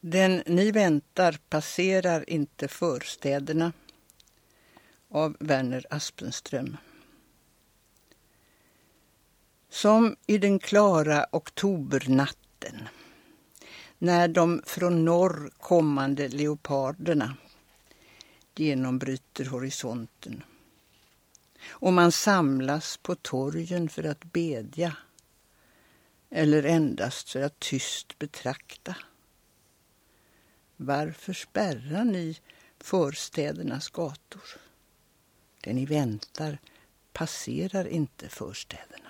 Den ni väntar passerar inte förstäderna av Werner Aspenström. Som i den klara oktobernatten när de från norr kommande leoparderna genombryter horisonten och man samlas på torgen för att bedja eller endast för att tyst betrakta. Varför spärrar ni förstädernas gator? Det ni väntar passerar inte förstäderna.